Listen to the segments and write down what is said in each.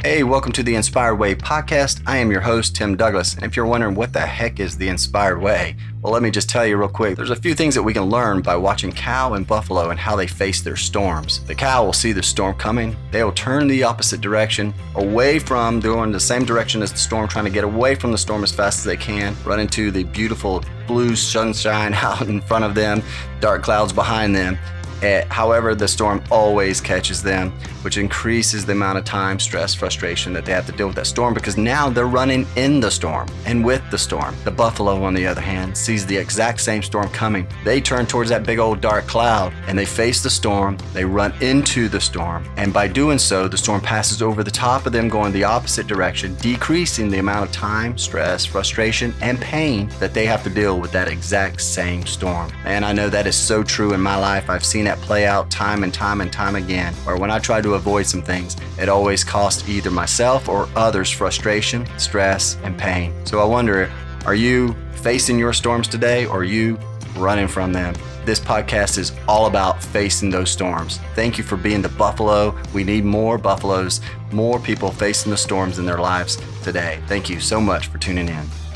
Hey, welcome to the Inspired Way podcast. I am your host, Tim Douglas. And if you're wondering what the heck is the Inspired Way, well, let me just tell you real quick. There's a few things that we can learn by watching cow and buffalo and how they face their storms. The cow will see the storm coming. They will turn the opposite direction, away from going the same direction as the storm, trying to get away from the storm as fast as they can, run into the beautiful blue sunshine out in front of them, dark clouds behind them. Eh, however, the storm always catches them, which increases the amount of time, stress, frustration that they have to deal with that storm because now they're running in the storm and with the storm. The buffalo, on the other hand, sees the exact same storm coming. They turn towards that big old dark cloud and they face the storm. They run into the storm. And by doing so, the storm passes over the top of them, going the opposite direction, decreasing the amount of time, stress, frustration, and pain that they have to deal with that exact same storm. And I know that is so true in my life. I've seen that play out time and time and time again, where when I try to avoid some things, it always costs either myself or others frustration, stress, and pain. So I wonder are you facing your storms today or are you running from them? This podcast is all about facing those storms. Thank you for being the buffalo. We need more buffaloes, more people facing the storms in their lives today. Thank you so much for tuning in.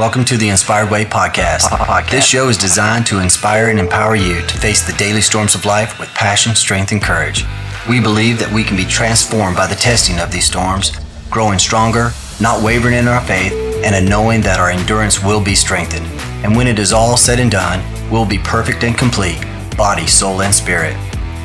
Welcome to the Inspired Way podcast. podcast. This show is designed to inspire and empower you to face the daily storms of life with passion, strength, and courage. We believe that we can be transformed by the testing of these storms, growing stronger, not wavering in our faith, and a knowing that our endurance will be strengthened. And when it is all said and done, we'll be perfect and complete, body, soul, and spirit.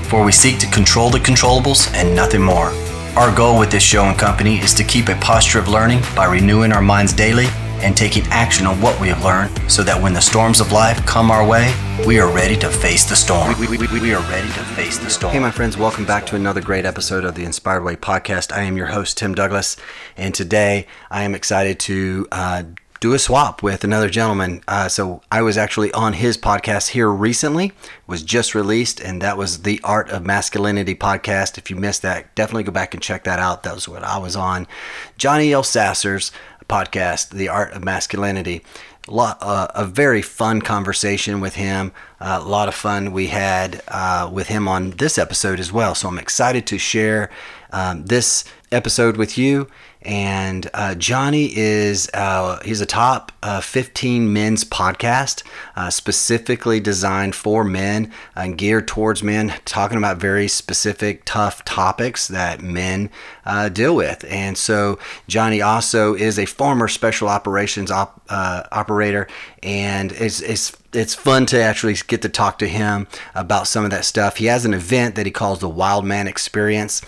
For we seek to control the controllables and nothing more. Our goal with this show and company is to keep a posture of learning by renewing our minds daily and taking action on what we have learned so that when the storms of life come our way, we are ready to face the storm. We, we, we, we, are ready to face the storm. Hey, my friends, welcome back to another great episode of the Inspired Way podcast. I am your host, Tim Douglas, and today I am excited to uh, do a swap with another gentleman. Uh, so I was actually on his podcast here recently, was just released, and that was the Art of Masculinity podcast. If you missed that, definitely go back and check that out. That was what I was on. Johnny Elsasser's podcast, The Art of Masculinity. A, lot, uh, a very fun conversation with him. Uh, a lot of fun we had uh, with him on this episode as well. So I'm excited to share um, this episode with you and uh, Johnny is uh, he's a top uh, 15 men's podcast uh, specifically designed for men and geared towards men, talking about very specific, tough topics that men uh, deal with. And so Johnny also is a former special operations op, uh, operator, and it's, it's it's fun to actually get to talk to him about some of that stuff. He has an event that he calls the Wild Man Experience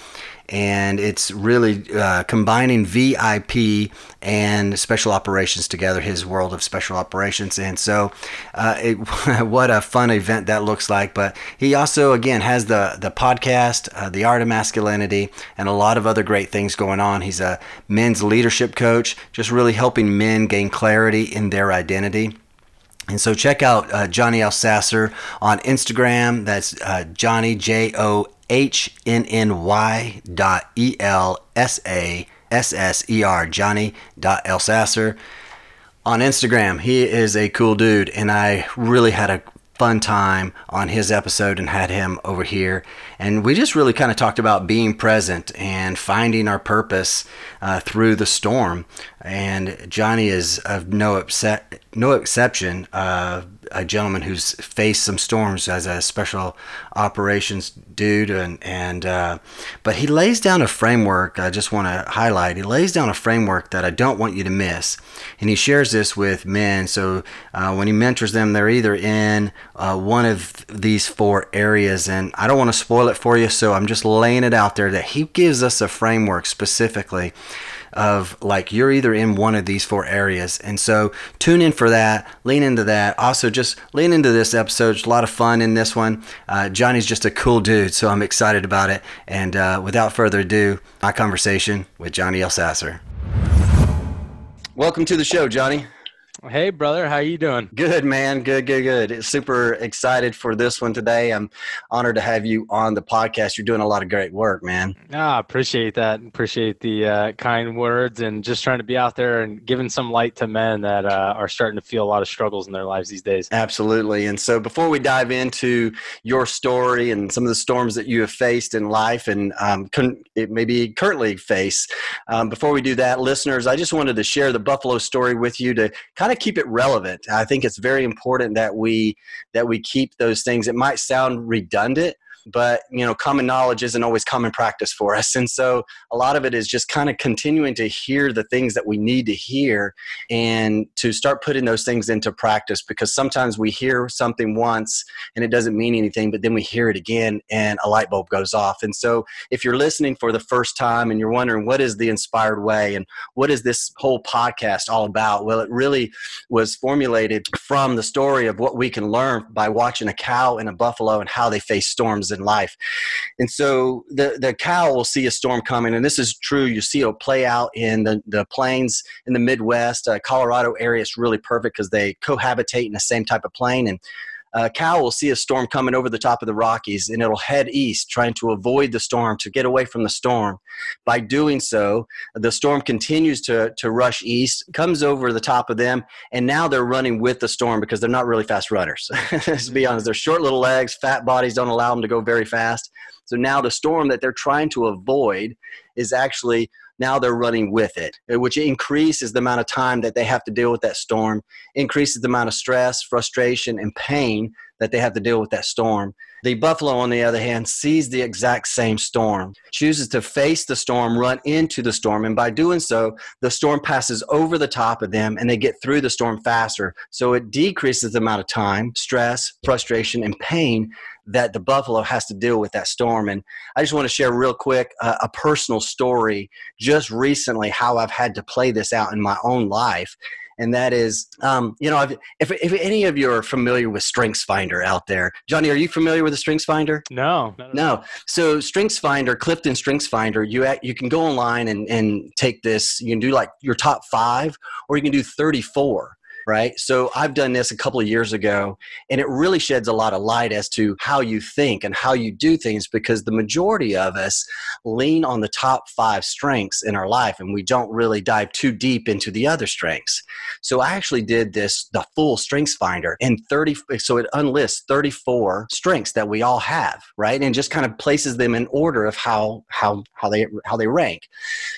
and it's really uh, combining VIP and special operations together. His world of special operations, and so uh, it, what a fun event that looks like. But he also, again, has the the podcast, uh, the Art of Masculinity, and a lot of other great things going on. He's a men's leadership coach, just really helping men gain clarity in their identity. And so check out uh, Johnny Elsasser on Instagram. That's uh, Johnny J O H N N Y dot E L S A S S E R Johnny dot Elsasser on Instagram. He is a cool dude, and I really had a fun time on his episode and had him over here. And we just really kind of talked about being present and finding our purpose uh, through the storm. And Johnny is of no upset, no exception. Uh, a gentleman who's faced some storms as a special operations dude, and and uh, but he lays down a framework. I just want to highlight. He lays down a framework that I don't want you to miss, and he shares this with men. So uh, when he mentors them, they're either in uh, one of these four areas, and I don't want to spoil it for you. So I'm just laying it out there that he gives us a framework specifically of like you're either in one of these four areas. And so tune in for that, lean into that. Also, just lean into this episode. It's a lot of fun in this one. Uh, Johnny's just a cool dude, so I'm excited about it. And uh, without further ado, my conversation with Johnny Elsasser. Welcome to the show, Johnny. Hey, brother, how you doing? Good, man. Good, good, good. Super excited for this one today. I'm honored to have you on the podcast. You're doing a lot of great work, man. Ah, appreciate that. Appreciate the uh, kind words and just trying to be out there and giving some light to men that uh, are starting to feel a lot of struggles in their lives these days. Absolutely. And so, before we dive into your story and some of the storms that you have faced in life and um, con- maybe currently face, um, before we do that, listeners, I just wanted to share the Buffalo story with you to kind kind of keep it relevant. I think it's very important that we that we keep those things. It might sound redundant, but you know common knowledge isn't always common practice for us. And so a lot of it is just kind of continuing to hear the things that we need to hear and to start putting those things into practice because sometimes we hear something once and it doesn't mean anything but then we hear it again and a light bulb goes off. And so if you're listening for the first time and you're wondering what is the inspired way and what is this whole podcast all about well it really was formulated from the story of what we can learn by watching a cow and a buffalo and how they face storms in life. And so the, the cow will see a storm coming, and this is true. You see it play out in the, the plains in the Midwest. Uh, Colorado area is really perfect because they cohabitate in the same type of plain, And uh, cow will see a storm coming over the top of the Rockies and it'll head east, trying to avoid the storm, to get away from the storm. By doing so, the storm continues to, to rush east, comes over the top of them, and now they're running with the storm because they're not really fast runners. Let's be honest, they're short little legs, fat bodies don't allow them to go very fast. So now the storm that they're trying to avoid is actually now they're running with it, uh, which increases the amount of time that they have to deal with that storm, increases the amount of stress, frustration, and pain that they have to deal with that storm. The buffalo, on the other hand, sees the exact same storm, chooses to face the storm, run into the storm, and by doing so, the storm passes over the top of them and they get through the storm faster. So it decreases the amount of time, stress, frustration, and pain that the buffalo has to deal with that storm. And I just want to share real quick uh, a personal story just recently how I've had to play this out in my own life and that is, um, you know, if, if any of you are familiar with StrengthsFinder out there, Johnny, are you familiar with the StrengthsFinder? No, no. So StrengthsFinder, Clifton StrengthsFinder, you you can go online and and take this. You can do like your top five, or you can do thirty four right? So I've done this a couple of years ago, and it really sheds a lot of light as to how you think and how you do things because the majority of us lean on the top five strengths in our life and we don't really dive too deep into the other strengths. So I actually did this, the full strengths finder, and 30, so it unlists 34 strengths that we all have, right? And just kind of places them in order of how, how, how they, how they rank.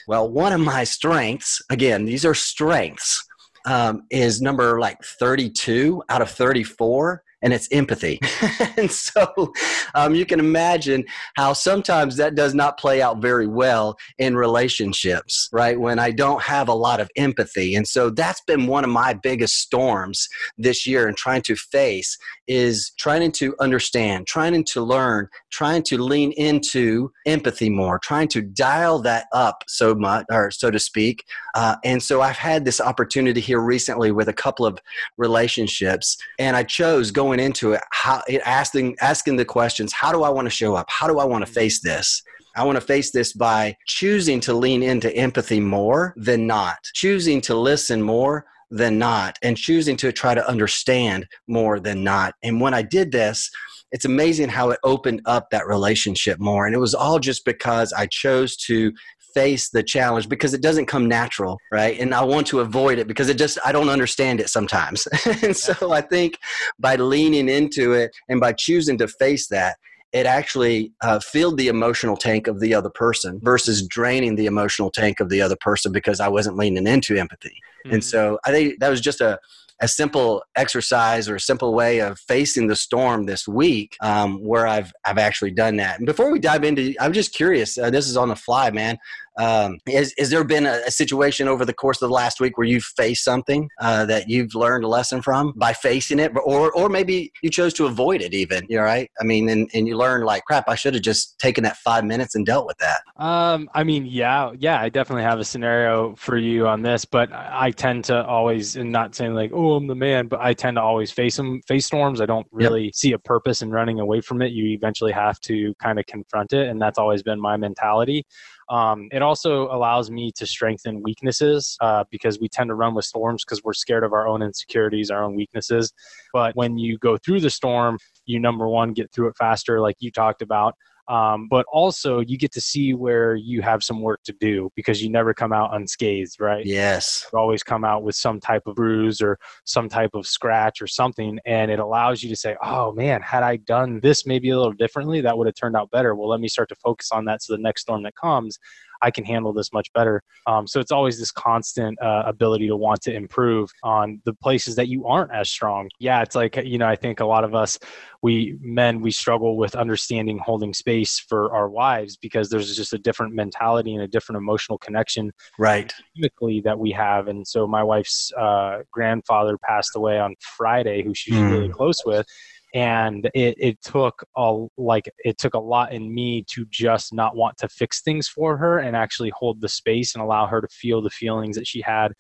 Well, one of my strengths, again, these are strengths um, is number like 32 out of 34 and it's empathy. and so um, you can imagine how sometimes that does not play out very well in relationships, right? When I don't have a lot of empathy. And so that's been one of my biggest storms this year and trying to face is trying to understand, trying to learn, trying to lean into empathy more, trying to dial that up so much, or so to speak. Uh, and so I've had this opportunity here recently with a couple of relationships, and I chose going going into it, how asking asking the questions, how do I want to show up? How do I want to mm-hmm. face this? I want to face this by choosing to lean into empathy more than not, choosing to listen more than not, and choosing to try to understand more than not. And when I did this, it's amazing how it opened up that relationship more. And it was all just because I chose to face the challenge because it doesn't come natural, right? And I want to avoid it because it just, I don't understand it sometimes. and so I think by leaning into it and by choosing to face that, it actually uh, filled the emotional tank of the other person versus draining the emotional tank of the other person because I wasn't leaning into empathy. Mm-hmm. And so I think that was just a, a simple exercise or a simple way of facing the storm this week um, where I've I've actually done that. And before we dive into, I'm just curious. Uh, this is on the fly, man. Um, is, is there been a, a, situation over the course of the last week where you've faced something uh, that you've learned a lesson from by facing it, or or maybe you chose to avoid it even? You're right. I mean, and, and you learn like, crap, I should have just taken that five minutes and dealt with that. Um, I mean, yeah, yeah, I definitely have a scenario for you on this, but I tend to always, and not saying like, oh, I'm the man, but I tend to always face them, face storms. I don't really yep. see a purpose in running away from it. You eventually have to kind of confront it, and that's always been my mentality. Um, it also allows me to strengthen weaknesses uh, because we tend to run with storms because we're scared of our own insecurities, our own weaknesses. But when you go through the storm, you number one get through it faster, like you talked about. Um, but also you get to see where you have some work to do because you never come out unscathed, right? Yes. You always come out with some type of bruise or some type of scratch or something. And it allows you to say, oh man, had I done this maybe a little differently, that would have turned out better. Well, let me start to focus on that so the next storm that comes, I can handle this much better. Um, so it's always this constant uh, ability to want to improve on the places that you aren't as strong. Yeah, it's like, you know, I think a lot of us, we men, we struggle with understanding holding space for our wives because there's just a different mentality and a different emotional connection. Right. Chemically that we have. And so my wife's uh, grandfather passed away on Friday, who she's mm. really close with and it, it took a like it took a lot in me to just not want to fix things for her and actually hold the space and allow her to feel the feelings that she had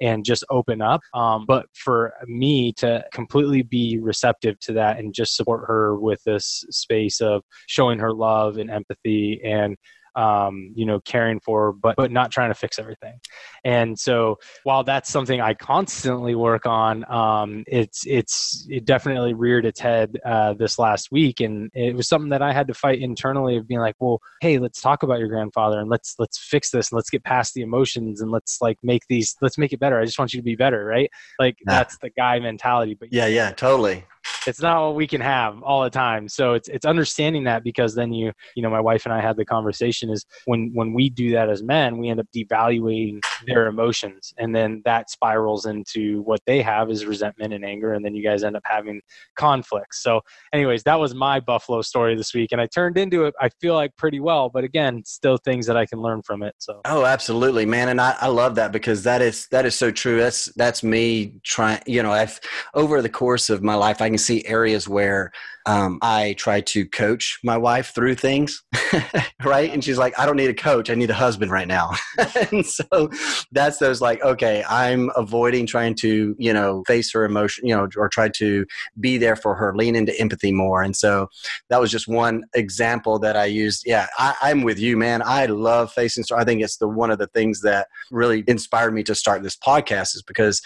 and just open up um, but for me to completely be receptive to that and just support her with this space of showing her love and empathy and um, you know, caring for, but but not trying to fix everything. And so while that's something I constantly work on, um, it's it's it definitely reared its head uh, this last week, and it was something that I had to fight internally of being like, well, hey, let's talk about your grandfather and let's let's fix this and let's get past the emotions and let's like make these let's make it better. I just want you to be better, right? Like nah. that's the guy mentality. But yeah, yeah, totally it's not what we can have all the time. So it's it's understanding that because then you you know my wife and i had the conversation is when when we do that as men we end up devaluing their emotions. And then that spirals into what they have is resentment and anger. And then you guys end up having conflicts. So anyways that was my buffalo story this week. And i turned into it i feel like pretty well. But again still things that i can learn from it. So oh absolutely man. And i, I love that because that is that is so true. That's that's me trying you know i've over the course of my life i can see areas where um, I try to coach my wife through things, right? And she's like, I don't need a coach. I need a husband right now. and so that's those like, okay, I'm avoiding trying to, you know, face her emotion, you know, or try to be there for her, lean into empathy more. And so that was just one example that I used. Yeah, I, am with you, man. I love facing. So I think it's the one of the things that really inspired me to start this podcast is because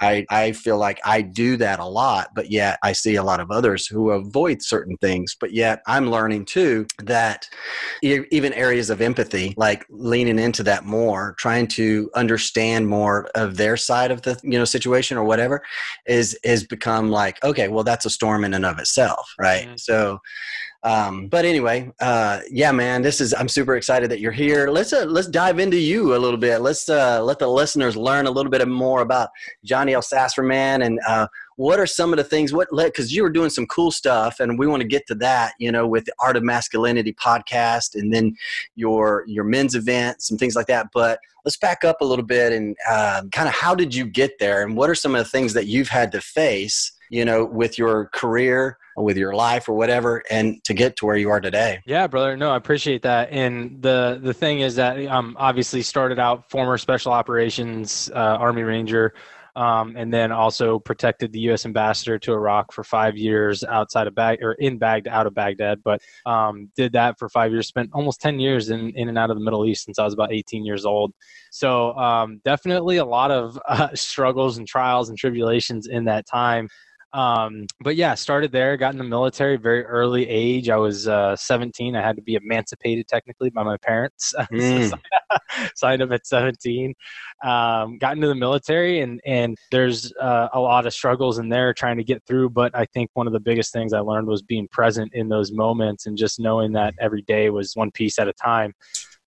I, I feel like I do that a lot, but yet I see a lot of others who avoid certain things. But yet I'm learning too that even areas of empathy, like leaning into that more, trying to understand more of their side of the you know situation or whatever, is is become like okay, well that's a storm in and of itself, right? Mm-hmm. So um, but anyway, uh, yeah, man, this is I'm super excited that you're here. Let's uh, let's dive into you a little bit. Let's uh, let the listeners learn a little bit more about Johnny Elsasser man and uh, what are some of the things what because you were doing some cool stuff and we want to get to that you know with the art of masculinity podcast and then your your men's event some things like that but let's back up a little bit and um, kind of how did you get there and what are some of the things that you've had to face you know with your career with your life or whatever and to get to where you are today yeah brother no i appreciate that and the the thing is that i'm obviously started out former special operations uh, army ranger um, and then also protected the U.S. ambassador to Iraq for five years outside of Bag or in Baghdad, out of Baghdad, but um, did that for five years. Spent almost ten years in in and out of the Middle East since I was about 18 years old. So um, definitely a lot of uh, struggles and trials and tribulations in that time. Um, but yeah, started there, got in the military very early age. I was uh, 17. I had to be emancipated technically by my parents. Mm. signed up at 17. Um, got into the military, and and there's uh, a lot of struggles in there trying to get through. But I think one of the biggest things I learned was being present in those moments and just knowing that every day was one piece at a time.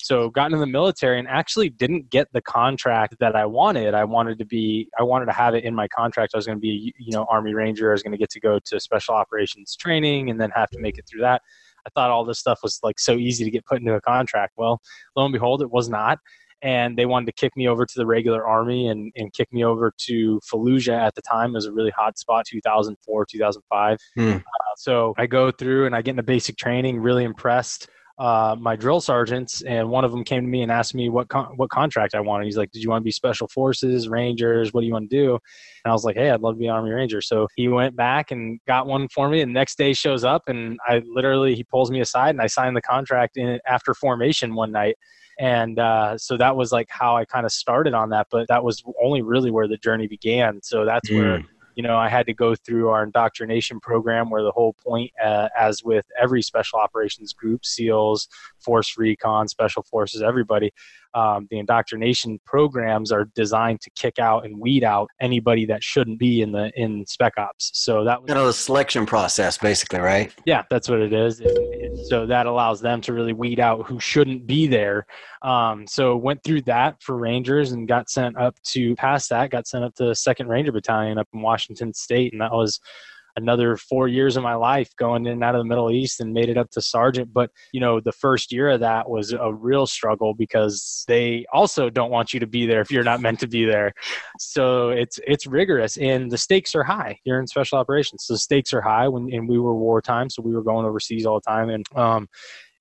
So got into the military and actually didn't get the contract that I wanted. I wanted to be I wanted to have it in my contract. I was going to be you know Army Ranger. I was going to get to go to special operations training and then have to make it through that. I thought all this stuff was like so easy to get put into a contract. Well, lo and behold, it was not. And they wanted to kick me over to the regular army and, and kick me over to Fallujah at the time. It was a really hot spot, 2004, 2005. Mm. Uh, so I go through and I get into basic training, really impressed uh, my drill sergeants, and one of them came to me and asked me what con- what contract I wanted. He's like, "Did you want to be Special Forces, Rangers? What do you want to do?" And I was like, "Hey, I'd love to be Army Ranger." So he went back and got one for me. And the next day shows up, and I literally he pulls me aside and I signed the contract in after formation one night and uh, so that was like how I kind of started on that. But that was only really where the journey began. So that's mm. where you know, I had to go through our indoctrination program where the whole point, uh, as with every special operations group, SEALs, Force Recon, Special Forces, everybody, um, the indoctrination programs are designed to kick out and weed out anybody that shouldn't be in the in spec ops. So that was you know the selection process, basically, right? Yeah, that's what it is. And so that allows them to really weed out who shouldn't be there. Um, so went through that for Rangers and got sent up to past that, got sent up to Second Ranger Battalion up in Washington State, and that was another four years of my life going in and out of the Middle East and made it up to sergeant. But, you know, the first year of that was a real struggle because they also don't want you to be there if you're not meant to be there. So it's it's rigorous and the stakes are high. You're in special operations. So the stakes are high when and we were wartime, so we were going overseas all the time. And um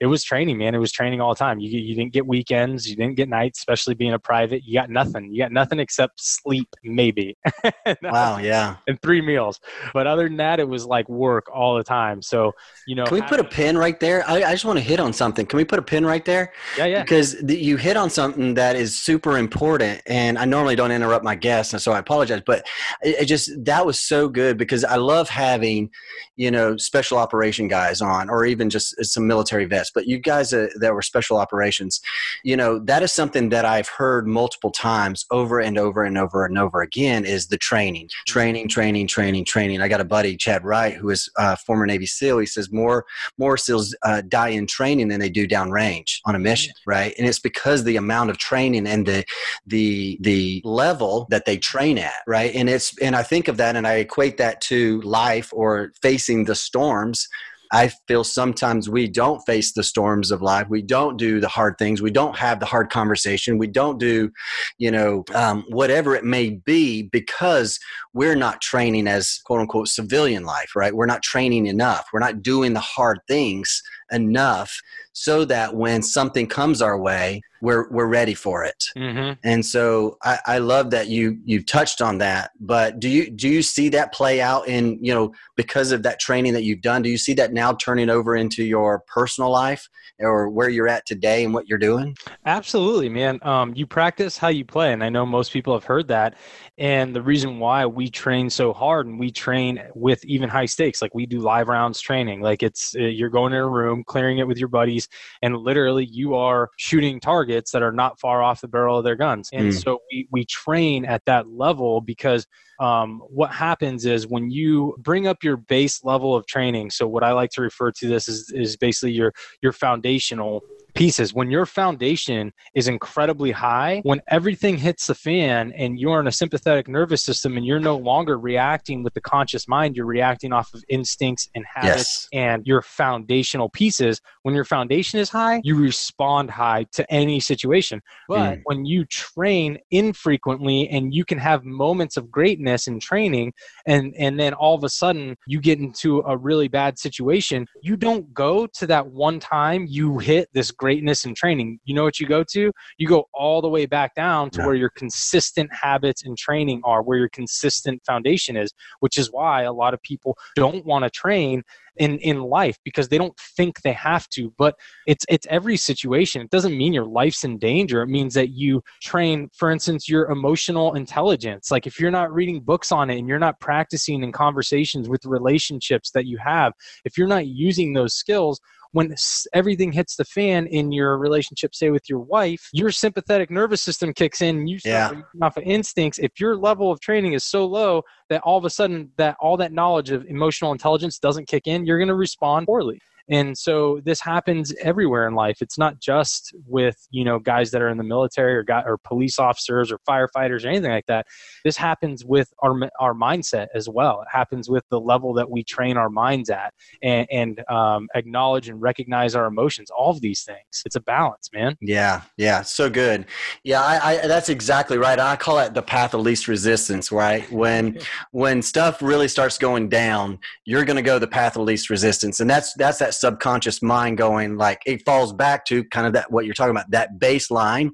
it was training, man. It was training all the time. You you didn't get weekends, you didn't get nights, especially being a private. You got nothing. You got nothing except sleep, maybe. wow, yeah. And three meals, but other than that, it was like work all the time. So you know, can we put a pin right there? I, I just want to hit on something. Can we put a pin right there? Yeah, yeah. Because the, you hit on something that is super important, and I normally don't interrupt my guests, and so I apologize. But it, it just that was so good because I love having, you know, special operation guys on, or even just some military vets but you guys uh, that were special operations, you know, that is something that I've heard multiple times over and over and over and over again is the training, training, training, training, training. I got a buddy, Chad Wright, who is a former Navy SEAL. He says more, more SEALs uh, die in training than they do downrange on a mission, right? And it's because the amount of training and the, the, the level that they train at, right? And it's, and I think of that and I equate that to life or facing the storms I feel sometimes we don't face the storms of life. We don't do the hard things. We don't have the hard conversation. We don't do, you know, um, whatever it may be because we're not training as quote unquote civilian life, right? We're not training enough. We're not doing the hard things enough so that when something comes our way, we're we're ready for it. Mm-hmm. And so I, I love that you you touched on that. But do you do you see that play out in you know because of that training that you've done? Do you see that now turning over into your personal life or where you're at today and what you're doing? Absolutely, man. Um, you practice how you play, and I know most people have heard that. And the reason why we train so hard and we train with even high stakes, like we do live rounds training, like it's uh, you're going in a room, clearing it with your buddies, and literally you are shooting targets that are not far off the barrel of their guns. And mm. so we, we train at that level because um, what happens is when you bring up your base level of training so what i like to refer to this is, is basically your your foundational pieces. When your foundation is incredibly high, when everything hits the fan and you're in a sympathetic nervous system and you're no longer reacting with the conscious mind, you're reacting off of instincts and habits yes. and your foundational pieces. When your foundation is high, you respond high to any situation. But mm. when you train infrequently and you can have moments of greatness in training and and then all of a sudden you get into a really bad situation, you don't go to that one time you hit this greatness in training, you know what you go to? You go all the way back down to yeah. where your consistent habits and training are, where your consistent foundation is, which is why a lot of people don't want to train in in life because they don't think they have to but it's it's every situation it doesn't mean your life's in danger it means that you train for instance your emotional intelligence like if you're not reading books on it and you're not practicing in conversations with relationships that you have if you're not using those skills when everything hits the fan in your relationship, say with your wife, your sympathetic nervous system kicks in and you start yeah. off of instincts. If your level of training is so low that all of a sudden that all that knowledge of emotional intelligence doesn't kick in, you're going to respond poorly. And so this happens everywhere in life. It's not just with, you know, guys that are in the military or got or police officers or firefighters or anything like that. This happens with our our mindset as well. It happens with the level that we train our minds at and, and um, acknowledge and recognize our emotions. All of these things. It's a balance, man. Yeah, yeah, so good. Yeah, I, I that's exactly right. I call it the path of least resistance. Right when when stuff really starts going down, you're going to go the path of least resistance, and that's that's that subconscious mind going like it falls back to kind of that what you're talking about that baseline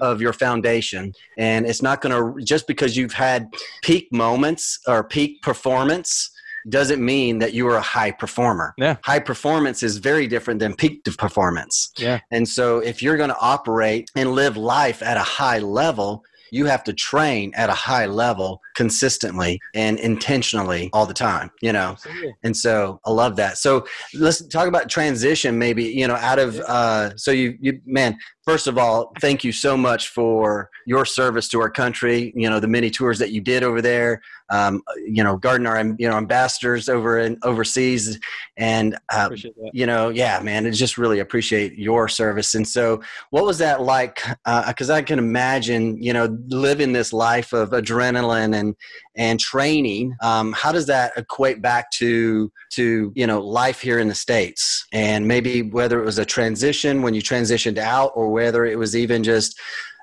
of your foundation and it's not going to just because you've had peak moments or peak performance doesn't mean that you are a high performer. Yeah. High performance is very different than peak performance. Yeah. And so if you're going to operate and live life at a high level, you have to train at a high level consistently and intentionally all the time you know? Absolutely. and so i love that. So let's talk about transition maybe you know out of uh so you you man first of all thank you so much for your service to our country you know the many tours that you did over there um, you know guarding our you know ambassadors over in overseas. And uh, you know yeah man I just really appreciate your service. And so what was that like? Because uh, i can imagine you know living this life of adrenaline and and training um, how does that equate back to to you know life here in the states? And maybe whether it was a transition when you transitioned out or whether it was even just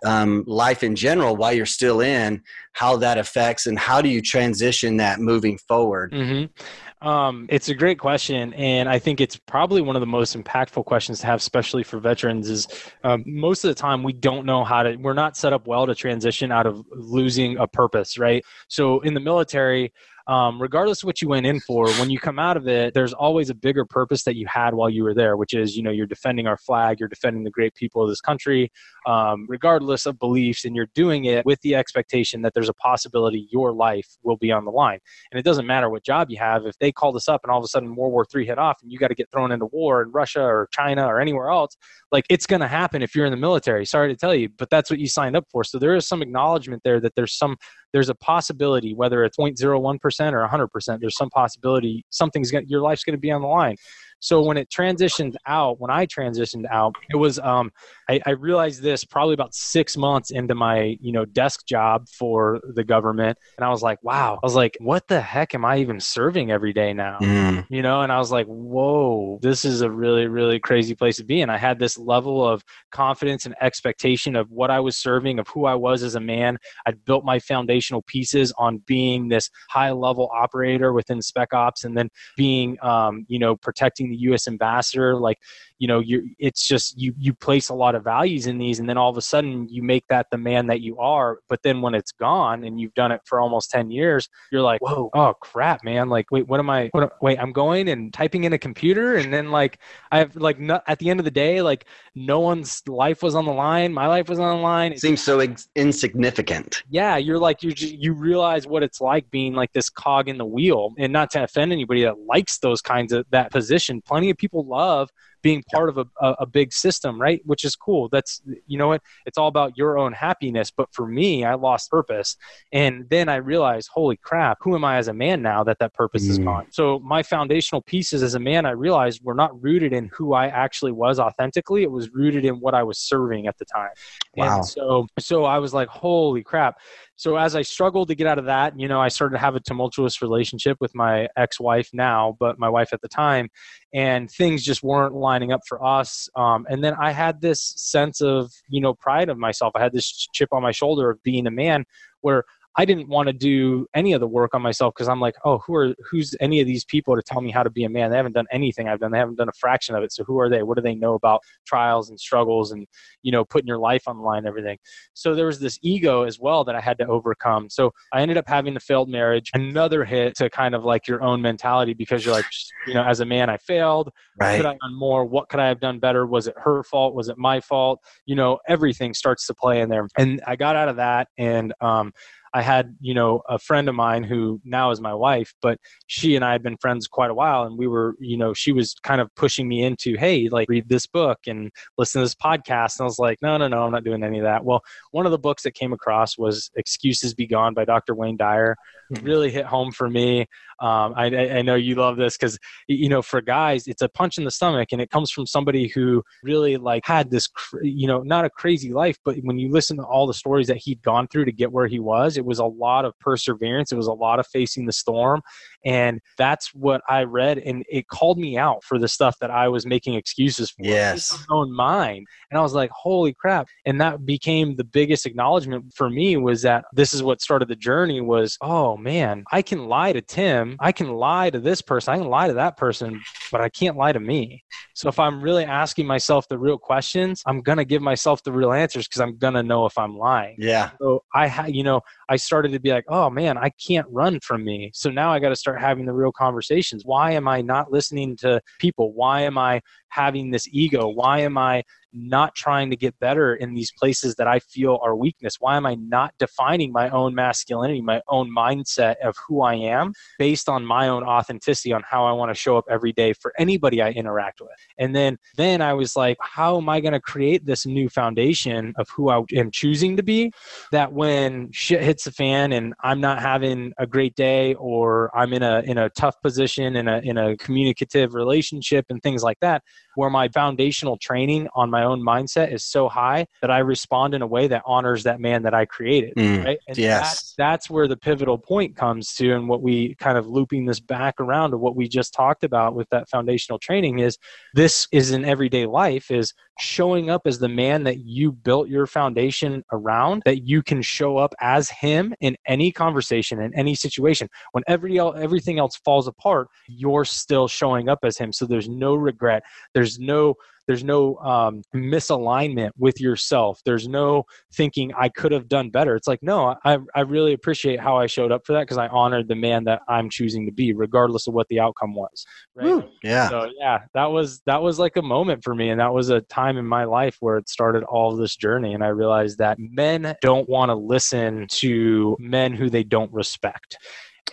um, life in general while you're still in how that affects and how do you transition that moving forward mm-hmm. um, it's a great question and i think it's probably one of the most impactful questions to have especially for veterans is um, most of the time we don't know how to we're not set up well to transition out of losing a purpose right so in the military um, regardless of what you went in for, when you come out of it, there's always a bigger purpose that you had while you were there, which is, you know, you're defending our flag, you're defending the great people of this country, um, regardless of beliefs, and you're doing it with the expectation that there's a possibility your life will be on the line. And it doesn't matter what job you have. If they called us up and all of a sudden World War III hit off and you got to get thrown into war in Russia or China or anywhere else, like it's going to happen if you're in the military. Sorry to tell you, but that's what you signed up for. So there is some acknowledgement there that there's some there's a possibility, whether it's 0.01% or 100%, there's some possibility something's going your life's going to be on the line. So when it transitioned out, when I transitioned out, it was um, I, I, realized this probably about six months into my you know desk job for the government, and I was like, wow, I was like, what the heck am I even serving every day now? Mm. You know, and I was like, whoa, this is a really really crazy place to be. And I had this level of confidence and expectation of what I was serving, of who I was as a man. I'd built my foundational pieces on being this high level operator within Spec Ops, and then being um, you know protecting being the U.S. ambassador, like you know, you it's just you you place a lot of values in these, and then all of a sudden you make that the man that you are. But then when it's gone and you've done it for almost ten years, you're like, whoa, oh crap, man! Like, wait, what am I? What, wait, I'm going and typing in a computer, and then like I have like not, at the end of the day, like no one's life was on the line, my life was on the line. It seems so ex- insignificant. Yeah, you're like you you realize what it's like being like this cog in the wheel, and not to offend anybody that likes those kinds of that position. Plenty of people love being part of a, a, a, big system, right? Which is cool. That's, you know what? It's all about your own happiness. But for me, I lost purpose. And then I realized, holy crap, who am I as a man now that that purpose mm. is gone? So my foundational pieces as a man, I realized were not rooted in who I actually was authentically. It was rooted in what I was serving at the time. Wow. And so, so I was like, holy crap so as I struggled to get out of that, you know, I started to have a tumultuous relationship with my ex-wife now, but my wife at the time, and things just weren't lining up for us. Um, and then I had this sense of, you know, pride of myself. I had this chip on my shoulder of being a man, where I didn't want to do any of the work on myself because I'm like, oh, who are who's any of these people to tell me how to be a man? They haven't done anything I've done. They haven't done a fraction of it. So who are they? What do they know about trials and struggles and you know putting your life on the line and everything? So there was this ego as well that I had to overcome. So I ended up having the failed marriage, another hit to kind of like your own mentality because you're like, you know, as a man, I failed. Right. Could I have done more? What could I have done better? Was it her fault? Was it my fault? You know, everything starts to play in there. And I got out of that and um, I had, you know, a friend of mine who now is my wife, but she and I had been friends quite a while. And we were, you know, she was kind of pushing me into, hey, like read this book and listen to this podcast. And I was like, no, no, no, I'm not doing any of that. Well, one of the books that came across was Excuses Be Gone by Dr. Wayne Dyer. Mm-hmm. Really hit home for me. Um, I, I, know you love this because, you know, for guys, it's a punch in the stomach and it comes from somebody who really like had this, you know, not a crazy life, but when you listen to all the stories that he'd gone through to get where he was, it was a lot of perseverance. It was a lot of facing the storm. And that's what I read. And it called me out for the stuff that I was making excuses for. Yes. In my own mind. And I was like, holy crap. And that became the biggest acknowledgement for me was that this is what started the journey was, oh man, I can lie to Tim I can lie to this person, I can lie to that person, but I can't lie to me. So if I'm really asking myself the real questions, I'm going to give myself the real answers because I'm going to know if I'm lying. Yeah. So I ha- you know, I started to be like, "Oh man, I can't run from me." So now I got to start having the real conversations. Why am I not listening to people? Why am I having this ego? Why am I not trying to get better in these places that I feel are weakness? Why am I not defining my own masculinity, my own mindset of who I am based on my own authenticity on how I want to show up every day for anybody I interact with? And then then I was like, how am I going to create this new foundation of who I am choosing to be that when shit hits the fan and I'm not having a great day or I'm in a in a tough position in a in a communicative relationship and things like that, where my foundational training on my own mindset is so high that I respond in a way that honors that man that I created. Mm, right. And yes. that's, that's where the pivotal point comes to, and what we kind of looping this back around to what we just talked about with that foundational training is this is in everyday life is showing up as the man that you built your foundation around that you can show up as him in any conversation in any situation. When every everything else falls apart you're still showing up as him. So there's no regret. There's no there's no um, misalignment with yourself there's no thinking i could have done better it's like no i, I really appreciate how i showed up for that because i honored the man that i'm choosing to be regardless of what the outcome was right Woo, yeah. so yeah that was that was like a moment for me and that was a time in my life where it started all of this journey and i realized that men don't want to listen to men who they don't respect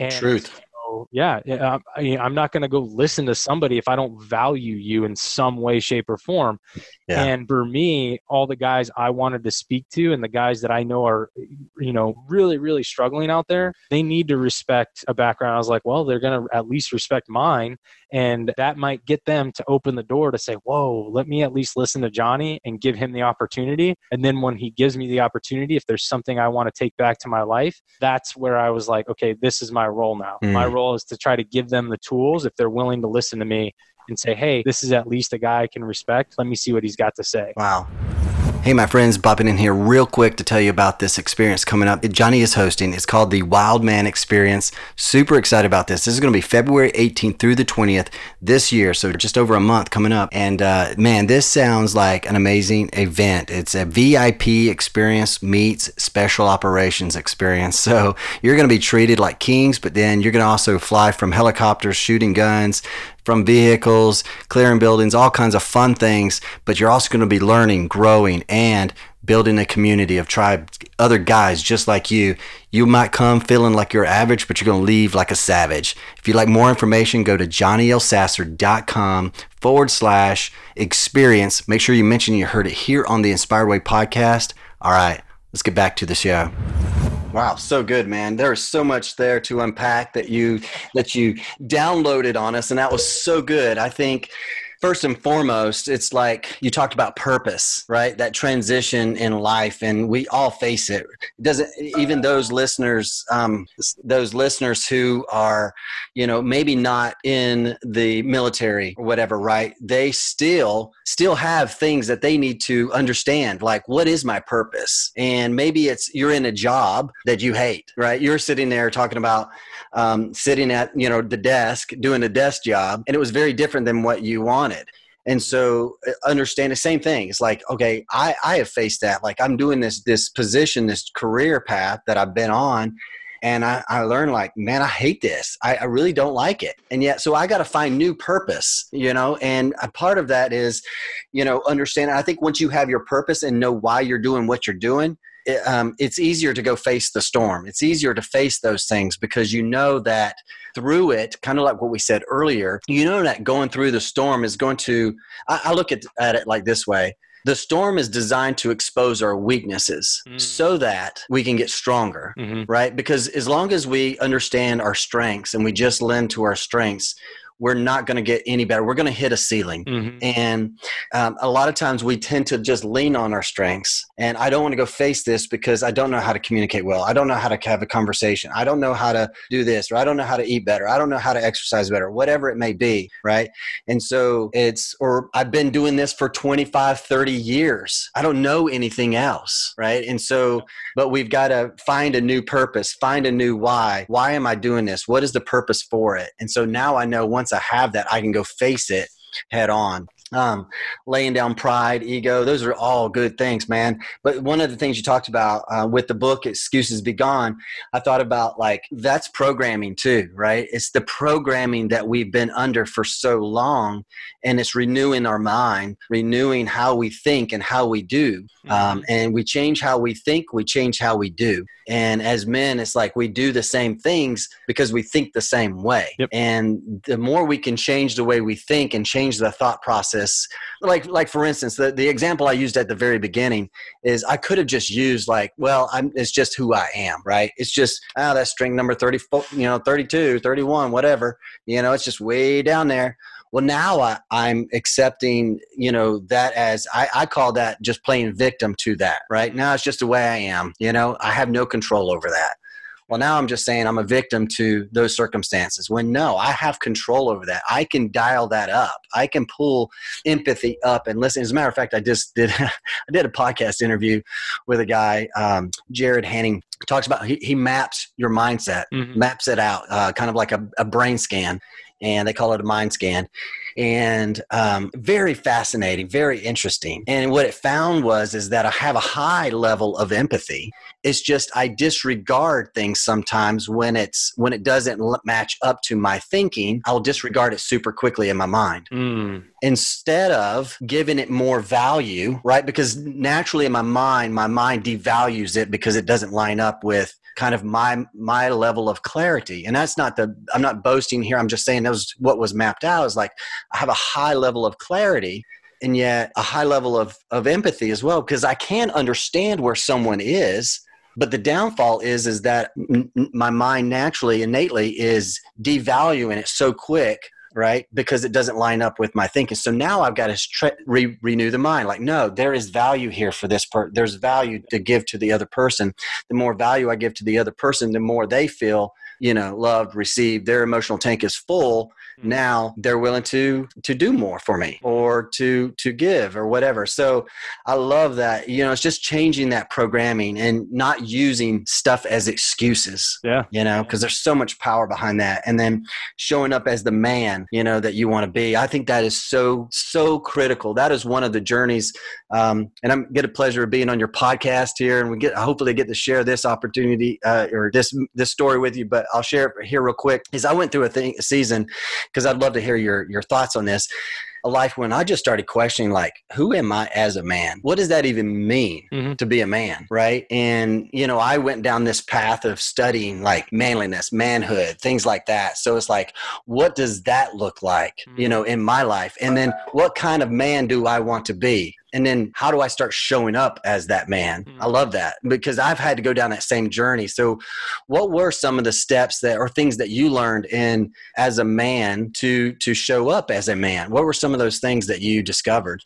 and Truth. So, yeah, yeah, I, I'm not going to go listen to somebody if I don't value you in some way, shape, or form. Yeah. And for me, all the guys I wanted to speak to and the guys that I know are, you know, really, really struggling out there, they need to respect a background. I was like, well, they're going to at least respect mine. And that might get them to open the door to say, whoa, let me at least listen to Johnny and give him the opportunity. And then when he gives me the opportunity, if there's something I want to take back to my life, that's where I was like, okay, this is my role now. Mm. My role is to try to give them the tools if they're willing to listen to me and say, hey, this is at least a guy I can respect. Let me see what he's got to say. Wow. Hey, my friends, bopping in here real quick to tell you about this experience coming up. Johnny is hosting. It's called the Wild Man Experience. Super excited about this. This is going to be February 18th through the 20th this year, so just over a month coming up. And uh, man, this sounds like an amazing event. It's a VIP experience meets special operations experience. So you're going to be treated like kings, but then you're going to also fly from helicopters, shooting guns, from vehicles, clearing buildings, all kinds of fun things. But you're also going to be learning, growing, and building a community of tribe, other guys just like you. You might come feeling like you're average, but you're going to leave like a savage. If you'd like more information, go to johnnyelsasser.com forward slash experience. Make sure you mention you heard it here on the Inspired Way podcast. All right, let's get back to the show. Wow, so good, man. There is so much there to unpack that you that you downloaded on us, and that was so good. I think first and foremost, it's like you talked about purpose, right? That transition in life, and we all face it. doesn't even those listeners, um, those listeners who are, you know, maybe not in the military or whatever, right? They still still have things that they need to understand, like what is my purpose? And maybe it's you're in a job that you hate, right? You're sitting there talking about um, sitting at you know the desk doing a desk job, and it was very different than what you wanted and so uh, understand the same thing. It's like okay i i have faced that. Like i'm doing this this position this career path that i've been on and i i learned like man i hate this. I, I really don't like it. And yet so i got to find new purpose you know? And a part of that is you know understand i think once you have your purpose and know why you're doing what you're doing it, um, it's easier to go face the storm. It's easier to face those things because you know that through it, kind of like what we said earlier, you know that going through the storm is going to, I, I look at, at it like this way. The storm is designed to expose our weaknesses mm. so that we can get stronger, mm-hmm. right? Because as long as we understand our strengths and we just lend to our strengths, we're not going to get any better. We're going to hit a ceiling. Mm-hmm. And um, a lot of times we tend to just lean on our strengths. And I don't want to go face this because I don't know how to communicate well. I don't know how to have a conversation. I don't know how to do this, or I don't know how to eat better. I don't know how to exercise better, whatever it may be. Right. And so it's, or I've been doing this for 25, 30 years. I don't know anything else. Right. And so, but we've got to find a new purpose, find a new why. Why am I doing this? What is the purpose for it? And so now I know once I have that, I can go face it head on um, laying down pride, ego. Those are all good things, man. But one of the things you talked about uh, with the book "Excuses Be Gone," I thought about like that's programming too, right? It's the programming that we've been under for so long, and it's renewing our mind, renewing how we think and how we do. Um, mm-hmm. Um, and we change how we think, we change how we do. And as men, it's like we do the same things because we think the same way. Yep. And the more we can change the way we think and change the thought process, like like for instance, the, the example I used at the very beginning is I could have just used like, well, I'm it's just who I am, right? It's just ah, oh, that's string number 34, you know, 32, 31, whatever. You know, it's just way down there well now I, i'm accepting you know that as I, I call that just playing victim to that right? Now it's just the way i am you know? I have no control over that. Well now i'm just saying i'm a victim to those circumstances when no i have control over that. I can dial that up. I can pull empathy up and listen. As a matter of fact i just did i did a podcast interview with a guy um, jared hanning. Talks about he, he maps your mindset mm-hmm. maps it out uh, kind of like a, a brain scan and they call it a mind scan. And um, very fascinating very interesting. And what it found was is that i have a high level of empathy. It's just i disregard things sometimes when it's when it doesn't match up to my thinking i'll disregard it super quickly in my mind. Mm. instead of giving it more value right? Because naturally in my mind my mind devalues it because it doesn't line up with kind of my my level of clarity. And that's not the i'm not boasting here. I'm just saying that was what was mapped out is like i have a high level of clarity and yet a high level of of empathy as well because i can understand where someone is but the downfall is is that m- my mind naturally innately is devaluing it so quick right? Because it doesn't line up with my thinking. So now I've got to tre- re- renew the mind. Like, no, there is value here for this person. There's value to give to the other person. The more value I give to the other person, the more they feel, you know, loved, received. Their emotional tank is full, Mm-hmm. now they're willing to to do more for me or to to give or whatever. So i love that you know it's just changing that programming and not using stuff as excuses yeah. you know because there's so much power behind that. And then showing up as the man you know that you want to be. I think that is so so critical. That is one of the journeys um, and i'm get a pleasure of being on your podcast here and we get hopefully get to share this opportunity uh, or this this story with you but i'll share it here real quick is i went through a, thing, a season because I'd love to hear your your thoughts on this. A life when I just started questioning, like, who am I as a man? What does that even mean mm-hmm. to be a man, right? And you know, I went down this path of studying like manliness, manhood, things like that. So it's like, what does that look like, mm-hmm. you know, in my life? And then, what kind of man do I want to be? and then how do i start showing up as that man mm-hmm. i love that because i've had to go down that same journey so what were some of the steps that or things that you learned in as a man to to show up as a man what were some of those things that you discovered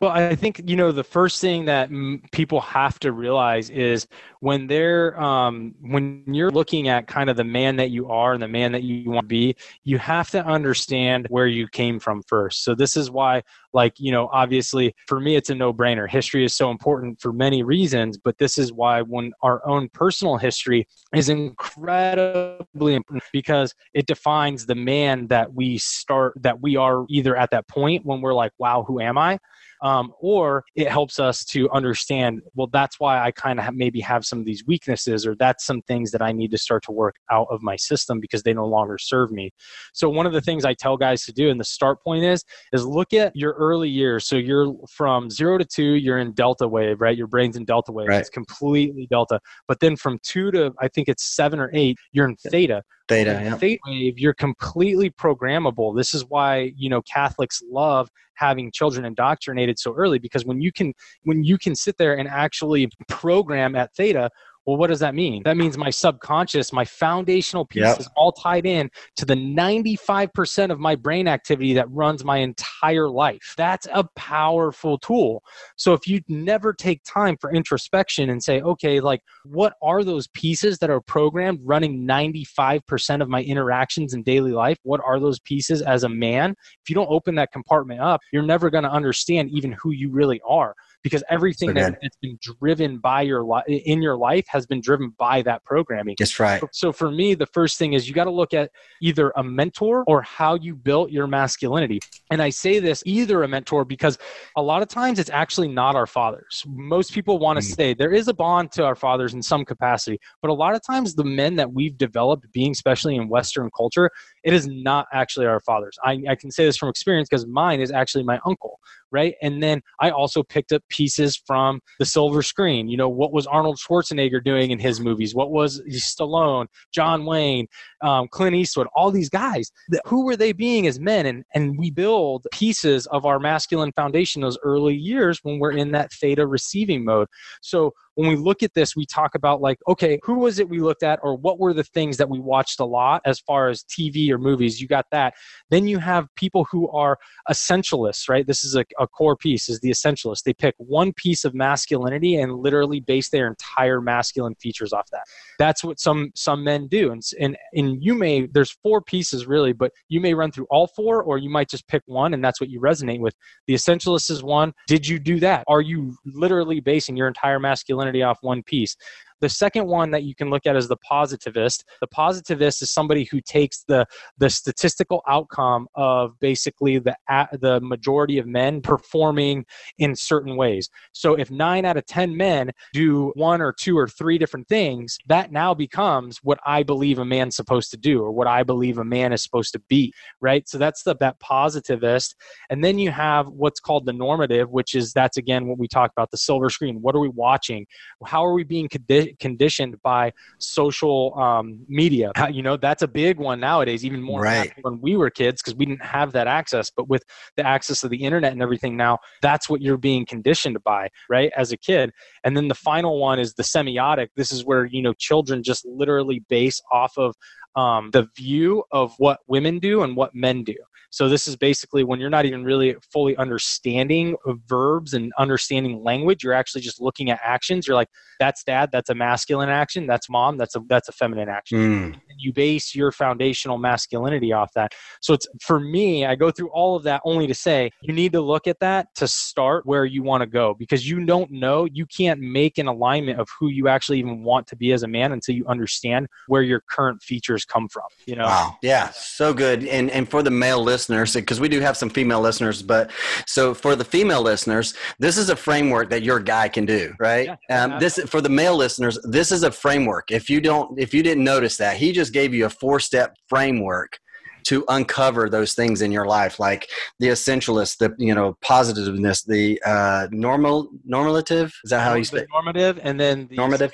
well, I think you know the first thing that m- people have to realize is when they're um, when you're looking at kind of the man that you are and the man that you want to be, you have to understand where you came from first. So this is why, like you know, obviously for me it's a no-brainer. History is so important for many reasons, but this is why when our own personal history is incredibly important because it defines the man that we start that we are either at that point when we're like, wow, who am I? um, or it helps us to understand well that's why i kind of maybe have some of these weaknesses or that's some things that i need to start to work out of my system because they no longer serve me so one of the things i tell guys to do and the start point is is look at your early years so you're from zero to two you're in delta wave right your brain's in delta wave right. it's completely delta but then from two to i think it's seven or eight you're in theta Theta, yeah. Theta wave, you're completely programmable. This is why you know Catholics love having children indoctrinated so early because when you can when you can sit there and actually program at theta Well, what does that mean? That means my subconscious, my foundational piece yep. is all tied in to the 95% of my brain activity that runs my entire life. That's a powerful tool. So if you never take time for introspection and say, okay, like what are those pieces that are programmed running 95% of my interactions in daily life? What are those pieces as a man? If you don't open that compartment up, you're never going to understand even who you really are because everything so that, has been driven by your life in your life has been driven by that programming. That's right. So, so for me, the first thing is you got to look at either a mentor or how you built your masculinity. And I say this either a mentor because a lot of times it's actually not our fathers. Most people want to mm. say there is a bond to our fathers in some capacity, but a lot of times the men that we've developed, being especially in Western culture, it is not actually our fathers. I, I can say this from experience because mine is actually my uncle, right? And then I also picked up pieces from the silver screen. You know, what was Arnold Schwarzenegger doing in his movies? What was Stallone, John Wayne, um, Clint Eastwood, all these guys? Who were they being as men? And, and we build pieces of our masculine foundation those early years when we're in that theta receiving mode. So when we look at this, we talk about like, okay, who was it we looked at, or what were the things that we watched a lot as far as TV or movies? You got that. Then you have people who are essentialists, right? This is a, a core piece, is the essentialist. They pick one piece of masculinity and literally base their entire masculine features off that. That's what some some men do. And and and you may there's four pieces really, but you may run through all four, or you might just pick one, and that's what you resonate with. The essentialist is one. Did you do that? Are you literally basing your entire masculinity off one piece. The second one that you can look at is the positivist. The positivist is somebody who takes the the statistical outcome of basically the the majority of men performing in certain ways. So if 9 out of 10 men do one or two or three different things, that now becomes what I believe a man's supposed to do or what I believe a man is supposed to be, right? So that's the that positivist. And then you have what's called the normative, which is that's again what we talk about the silver screen. What are we watching? How are we being conditioned conditioned by social um, media. You know, that's a big one nowadays, even more right. when we were kids because we didn't have that access. But with the access of the internet and everything now, that's what you're being conditioned by, right, as a kid. And then the final one is the semiotic. This is where, you know, children just literally base off of um, the view of what women do and what men do. So this is basically when you're not even really fully understanding verbs and understanding language. You're actually just looking at actions. You're like, that's dad, that's a masculine action. That's mom, that's a that's a feminine action. Mm. And you base your foundational masculinity off that. So it's for me, I go through all of that only to say you need to look at that to start where you want to go because you don't know, you can't make an alignment of who you actually even want to be as a man until you understand where your current features come from. You know? Wow. Yeah. So good. And and for the male listeners, because we do have some female listeners, but so for the female listeners, this is a framework that your guy can do, right? Yeah, um, this for the male listeners, this is a framework. If you don't, if you didn't notice that, he just gave you a four step framework to uncover those things in your life like the essentialist the you know positiveness the uh normal normative is that how you say normative and then the normative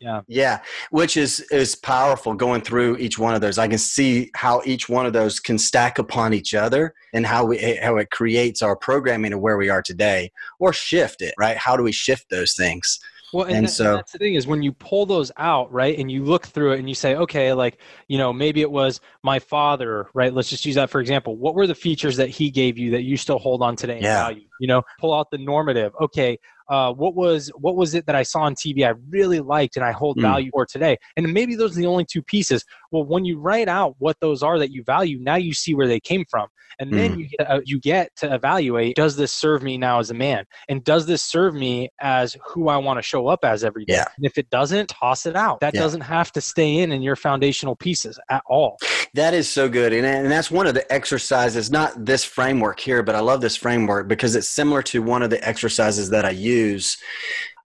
yeah yeah which is is powerful going through each one of those i can see how each one of those can stack upon each other and how we eh, how it creates our programming to where we are today or shift it right how do we shift those things well, and, and that, so and that's the thing is when you pull those out, right, and you look through it and you say, okay, like, you know, maybe it was my father, right? Let's just use that for example. What were the features that he gave you that you still hold on today yeah. value? You know, pull out the normative. Okay, uh, what was what was it that I saw on TV I really liked and I hold mm. value for today? And maybe those are the only two pieces. Well, when you write out what those are that you value, now you see where they came from, and then mm. you get, uh, you get to evaluate: Does this serve me now as a man? And does this serve me as who I want to show up as every day? Yeah. And if it doesn't, toss it out. That yeah. doesn't have to stay in in your foundational pieces at all. That is so good, and and that's one of the exercises. Not this framework here, but I love this framework because it's similar to one of the exercises that I use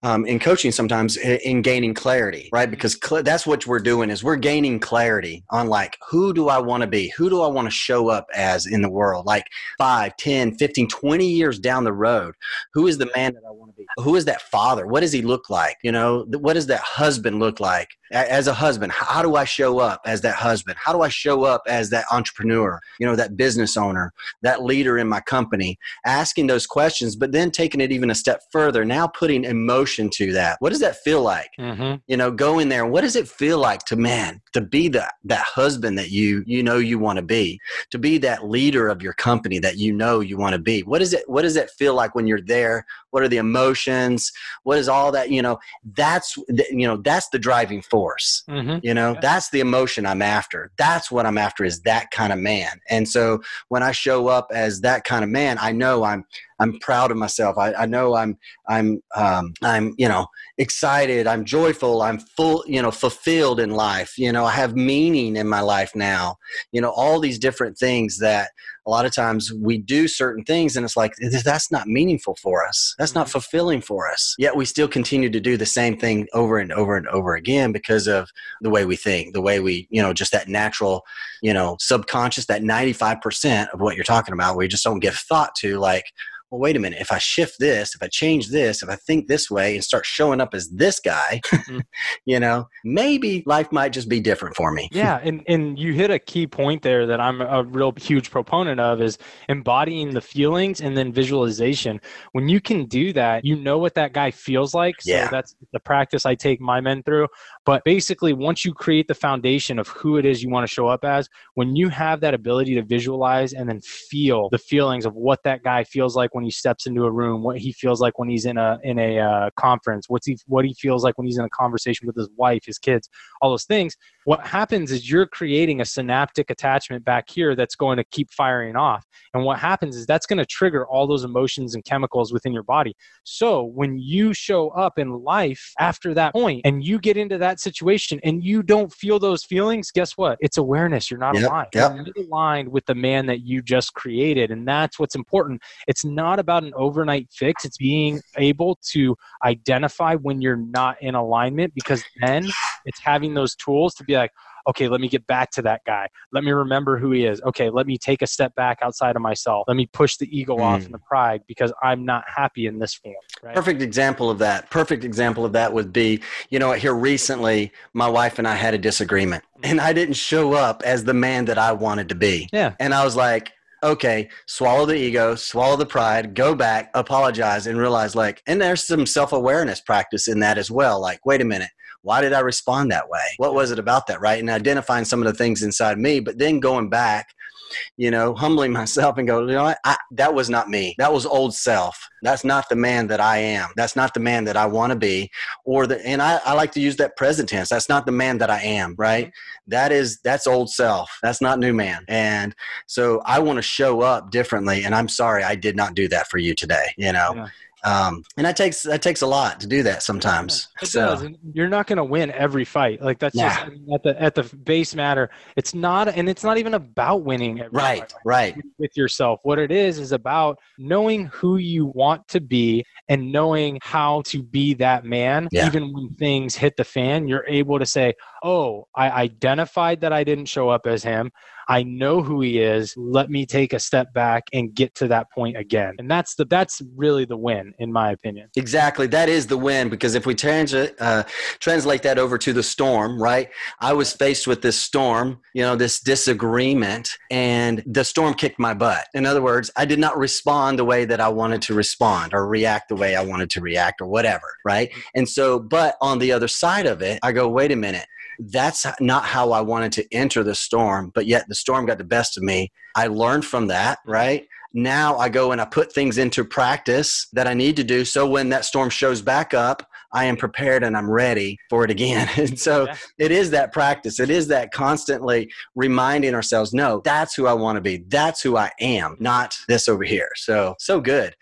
um, in coaching sometimes in gaining clarity, right? Because cl- that's what we're doing is we're gaining clarity on like, who do I want to be? Who do I want to show up as in the world? Like 5, 10, 15, 20 years down the road, who is the man that I want to be? Who is that father? What does he look like? You know, what does that husband look like? As a husband how do i show up as that husband? How do i show up as that entrepreneur you know that business owner that leader in my company? Asking those questions but then taking it even a step further now putting emotion to that. What does that feel like? Mm-hmm. you know go in there what does it feel like to man to be that that husband that you you know you want to be? To be that leader of your company that you know you want to be? What is it what does it feel like when you're there? What are the emotions? What is all that you know that's you know that's the driving force mm-hmm. you know yeah. that's the emotion i'm after that's what i'm after is that kind of man and so when i show up as that kind of man i know i'm I'm proud of myself. I, I know I'm I'm um, I'm you know excited. I'm joyful. I'm full you know fulfilled in life. You know I have meaning in my life now. You know all these different things that a lot of times we do certain things and it's like that's not meaningful for us. That's not mm-hmm. fulfilling for us. Yet we still continue to do the same thing over and over and over again because of the way we think, the way we you know just that natural you know subconscious that 95% of what you're talking about we just don't give thought to like well, wait a minute, if I shift this, if I change this, if I think this way and start showing up as this guy, mm-hmm. you know, maybe life might just be different for me. Yeah. And, and you hit a key point there that I'm a real huge proponent of is embodying the feelings and then visualization. When you can do that, you know what that guy feels like. So yeah. that's the practice I take my men through. But basically, once you create the foundation of who it is you want to show up as, when you have that ability to visualize and then feel the feelings of what that guy feels like when he steps into a room, what he feels like when he's in a in a uh, conference, what's he what he feels like when he's in a conversation with his wife, his kids, all those things. What happens is you're creating a synaptic attachment back here that's going to keep firing off, and what happens is that's going to trigger all those emotions and chemicals within your body. So when you show up in life after that point, and you get into that situation, and you don't feel those feelings, guess what? It's awareness. You're not yep, aligned. Yep. You're aligned with the man that you just created, and that's what's important. It's not about an overnight fix. It's being able to identify when you're not in alignment because then it's having those tools to be like, okay, let me get back to that guy. Let me remember who he is. Okay, let me take a step back outside of myself. Let me push the ego mm. off and the pride because I'm not happy in this form. Right? Perfect example of that. Perfect example of that would be, you know, here recently, my wife and I had a disagreement, and I didn't show up as the man that I wanted to be. Yeah. And I was like, okay, swallow the ego, swallow the pride, go back, apologize, and realize like, and there's some self awareness practice in that as well. Like, wait a minute, why did I respond that way? What was it about that, right? And identifying some of the things inside me, but then going back you know, humbling myself and go, you know what? I, that was not me. That was old self. That's not the man that I am. That's not the man that I want to be. Or the, and I, I like to use that present tense. That's not the man that I am, right? Mm-hmm. That is, that's old self. That's not new man. And so I want to show up differently. And I'm sorry I did not do that for you today, you know? Yeah. Um, and that takes that takes a lot to do that sometimes. So you're not going to win every fight. Like that's just I mean, at the at the base matter. It's not, and it's not even about winning. right, fight, right. With yourself, what it is is about knowing who you want to be and knowing how to be that man. Yeah. Even when things hit the fan, you're able to say, "Oh, I identified that I didn't show up as him. I know who he is. Let me take a step back and get to that point again. And that's the that's really the win, in my opinion. Exactly, that is the win because if we trans- uh, translate that over to the storm, right? I was faced with this storm, you know, this disagreement, and the storm kicked my butt. In other words, I did not respond the way that I wanted to respond or react the way I wanted to react or whatever, right? And so, but on the other side of it, I go, wait a minute that's not how I wanted to enter the storm, but yet the storm got the best of me. I learned from that, right? Now I go and I put things into practice that I need to do. So when that storm shows back up, I am prepared and I'm ready for it again. And so yeah. it is that practice. It is that constantly reminding ourselves, no, that's who I want to be. That's who I am, not this over here. So, so good.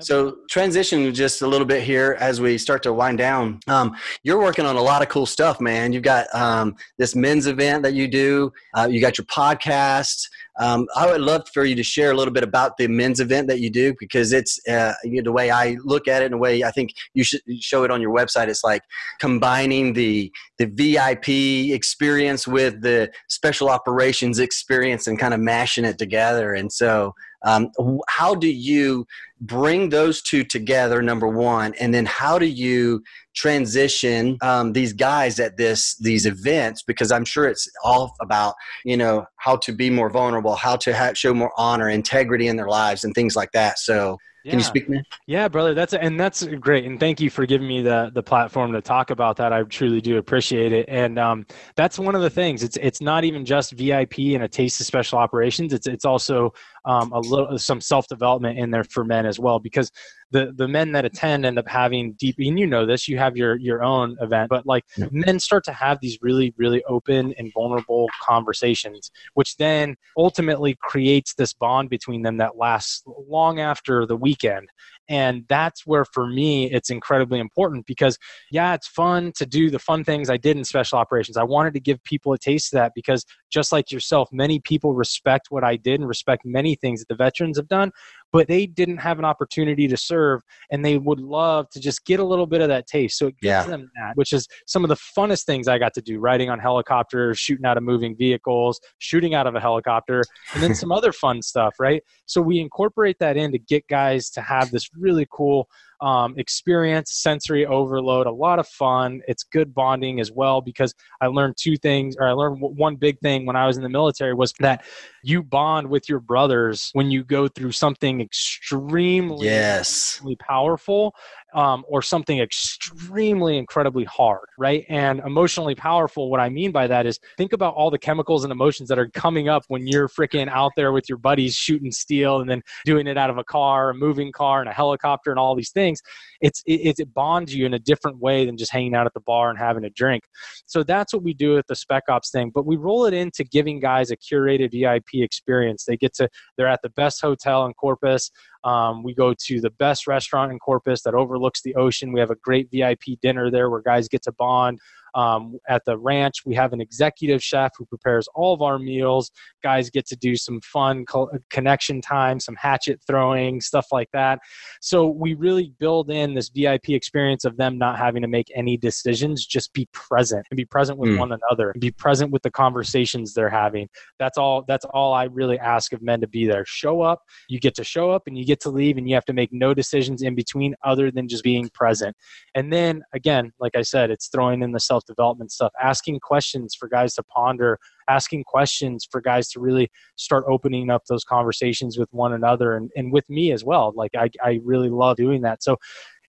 So transition just a little bit here as we start to wind down. Um, you're working on a lot of cool stuff, man. You've got um, this men's event that you do. Uh, you got your podcast. Um, I would love for you to share a little bit about the men's event that you do because it's uh, you know, the way I look at it and the way I think you should show it on your website. It's like combining the the VIP experience with the special operations experience and kind of mashing it together. And so Um, how do you bring those two together? Number one, and then how do you transition um, these guys at this these events? Because I'm sure it's all about you know how to be more vulnerable, how to ha- show more honor, integrity in their lives, and things like that. So yeah. Can you speak, man? Yeah, brother. That's and that's great. And thank you for giving me the the platform to talk about that. I truly do appreciate it. And um, that's one of the things. It's it's not even just VIP and a taste of special operations. It's it's also um, a little some self development in there for men as well because the the men that attend end up having deep and you know this you have your your own event but like yeah. men start to have these really really open and vulnerable conversations which then ultimately creates this bond between them that lasts long after the weekend and that's where, for me, it's incredibly important because, yeah, it's fun to do the fun things I did in special operations. I wanted to give people a taste of that because, just like yourself, many people respect what I did and respect many things that the veterans have done but they didn't have an opportunity to serve and they would love to just get a little bit of that taste so it gives yeah. them that which is some of the funnest things i got to do riding on helicopters shooting out of moving vehicles shooting out of a helicopter and then some other fun stuff right so we incorporate that in to get guys to have this really cool um, experience, sensory overload, a lot of fun. It's good bonding as well because I learned two things, or I learned one big thing when I was in the military was that you bond with your brothers when you go through something extremely, yes. powerful um, or something extremely incredibly hard, right? And emotionally powerful, what I mean by that is think about all the chemicals and emotions that are coming up when you're freaking out there with your buddies shooting steel and then doing it out of a car, a moving car, and a helicopter, and all these things. It's it, it bonds you in a different way than just hanging out at the bar and having a drink. So that's what we do with the Spec Ops thing, but we roll it into giving guys a curated VIP experience. They get to they're at the best hotel in Corpus. Um, we go to the best restaurant in Corpus that overlooks the ocean. We have a great VIP dinner there where guys get to bond. Um, at the ranch, we have an executive chef who prepares all of our meals. Guys get to do some fun co- connection time, some hatchet throwing, stuff like that. So we really build in this VIP experience of them not having to make any decisions, just be present and be present with mm. one another, and be present with the conversations they're having. That's all. That's all I really ask of men to be there. Show up. You get to show up, and you get to leave, and you have to make no decisions in between other than just being present. And then again, like I said, it's throwing in the self development stuff, asking questions for guys to ponder, asking questions for guys to really start opening up those conversations with one another and, and with me as well. Like I, I really love doing that. So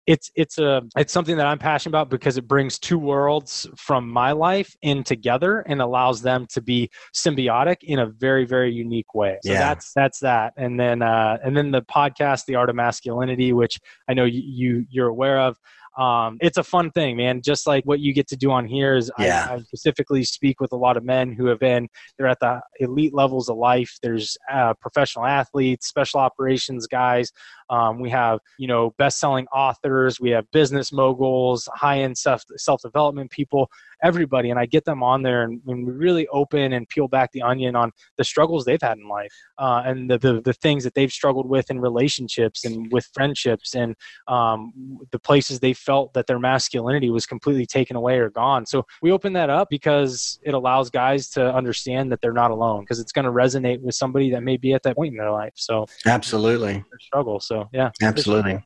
it's it's a it's something that I'm passionate about because it brings two worlds from my life in together and allows them to be symbiotic in a very very unique way. So yeah. that's that's that. And then uh, and then the podcast, The Art of Masculinity, which I know you, you you're aware of um, it's a fun thing, man. Just like what you get to do on here is yeah. I, I, specifically speak with a lot of men who have been, they're at the elite levels of life. There's uh, professional athletes, special operations guys. Um, we have, you know, best-selling authors. We have business moguls, high-end self self-development people everybody and I get them on there and, and we really open and peel back the onion on the struggles they've had in life uh, and the, the, the, things that they've struggled with in relationships and with friendships and um, the places they felt that their masculinity was completely taken away or gone. So we open that up because it allows guys to understand that they're not alone because it's going to resonate with somebody that may be at that point in their life. So absolutely struggle. So yeah, absolutely.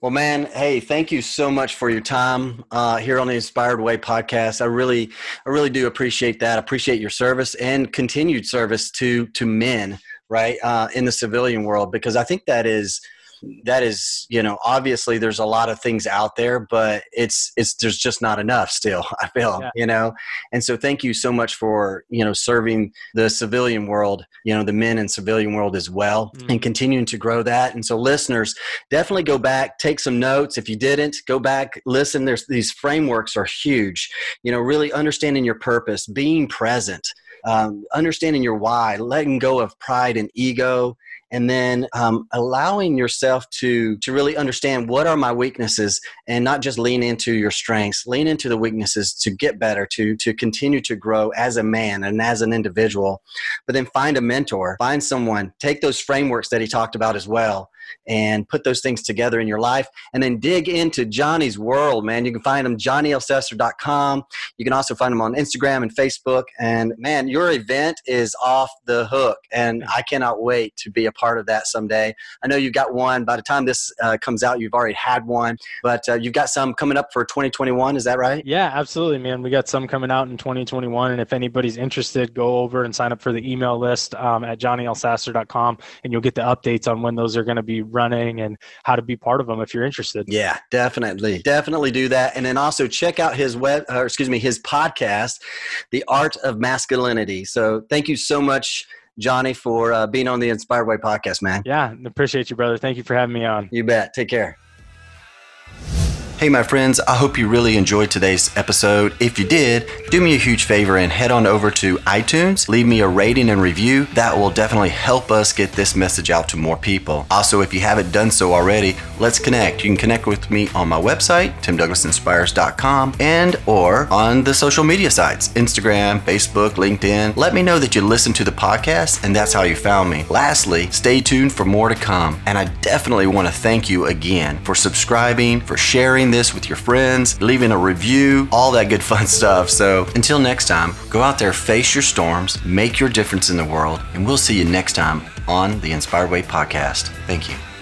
Well, man, hey, thank you so much for your time uh, here on the Inspired Way podcast. I really, I really do appreciate that. Appreciate your service and continued service to to men, right, uh, in the civilian world, because I think that is that is you know obviously there's a lot of things out there but it's it's there's just not enough still i feel yeah. you know and so thank you so much for you know serving the civilian world you know the men in civilian world as well mm. and continuing to grow that and so listeners definitely go back take some notes if you didn't go back listen there's these frameworks are huge you know really understanding your purpose being present um, understanding your why letting go of pride and ego and then um, allowing yourself to to really understand what are my weaknesses and not just lean into your strengths lean into the weaknesses to get better to to continue to grow as a man and as an individual but then find a mentor find someone take those frameworks that he talked about as well and put those things together in your life and then dig into Johnny's world, man. You can find him johnnyelsasser.com. You can also find him on Instagram and Facebook. And man, your event is off the hook. And I cannot wait to be a part of that someday. I know you've got one. By the time this uh, comes out, you've already had one, but uh, you've got some coming up for 2021. Is that right? Yeah, absolutely, man. We got some coming out in 2021. And if anybody's interested, go over and sign up for the email list um, at johnnyelsasser.com and you'll get the updates on when those are going to be running and how to be part of them if you're interested. Yeah, definitely. Definitely do that. And then also check out his web, or excuse me, his podcast, The Art of Masculinity. So thank you so much. Johnny, for uh, being on the Inspired Way podcast, man. Yeah, appreciate you, brother. Thank you for having me on. You bet. Take care. Hey, my friends, I hope you really enjoyed today's episode. If you did, do me a huge favor and head on over to iTunes, leave me a rating and review. That will definitely help us get this message out to more people. Also, if you haven't done so already, let's connect. You can connect with me on my website, timdouglasinspires.com, and or on the social media sites, Instagram, Facebook, LinkedIn. Let me know that you listened to the podcast and that's how you found me. Lastly, stay tuned for more to come. And I definitely want to thank you again for subscribing, for sharing this with your friends, leaving a review, all that good fun stuff. So until next time, go out there, face your storms, make your difference in the world, and we'll see you next time on the Inspired Way podcast. Thank you.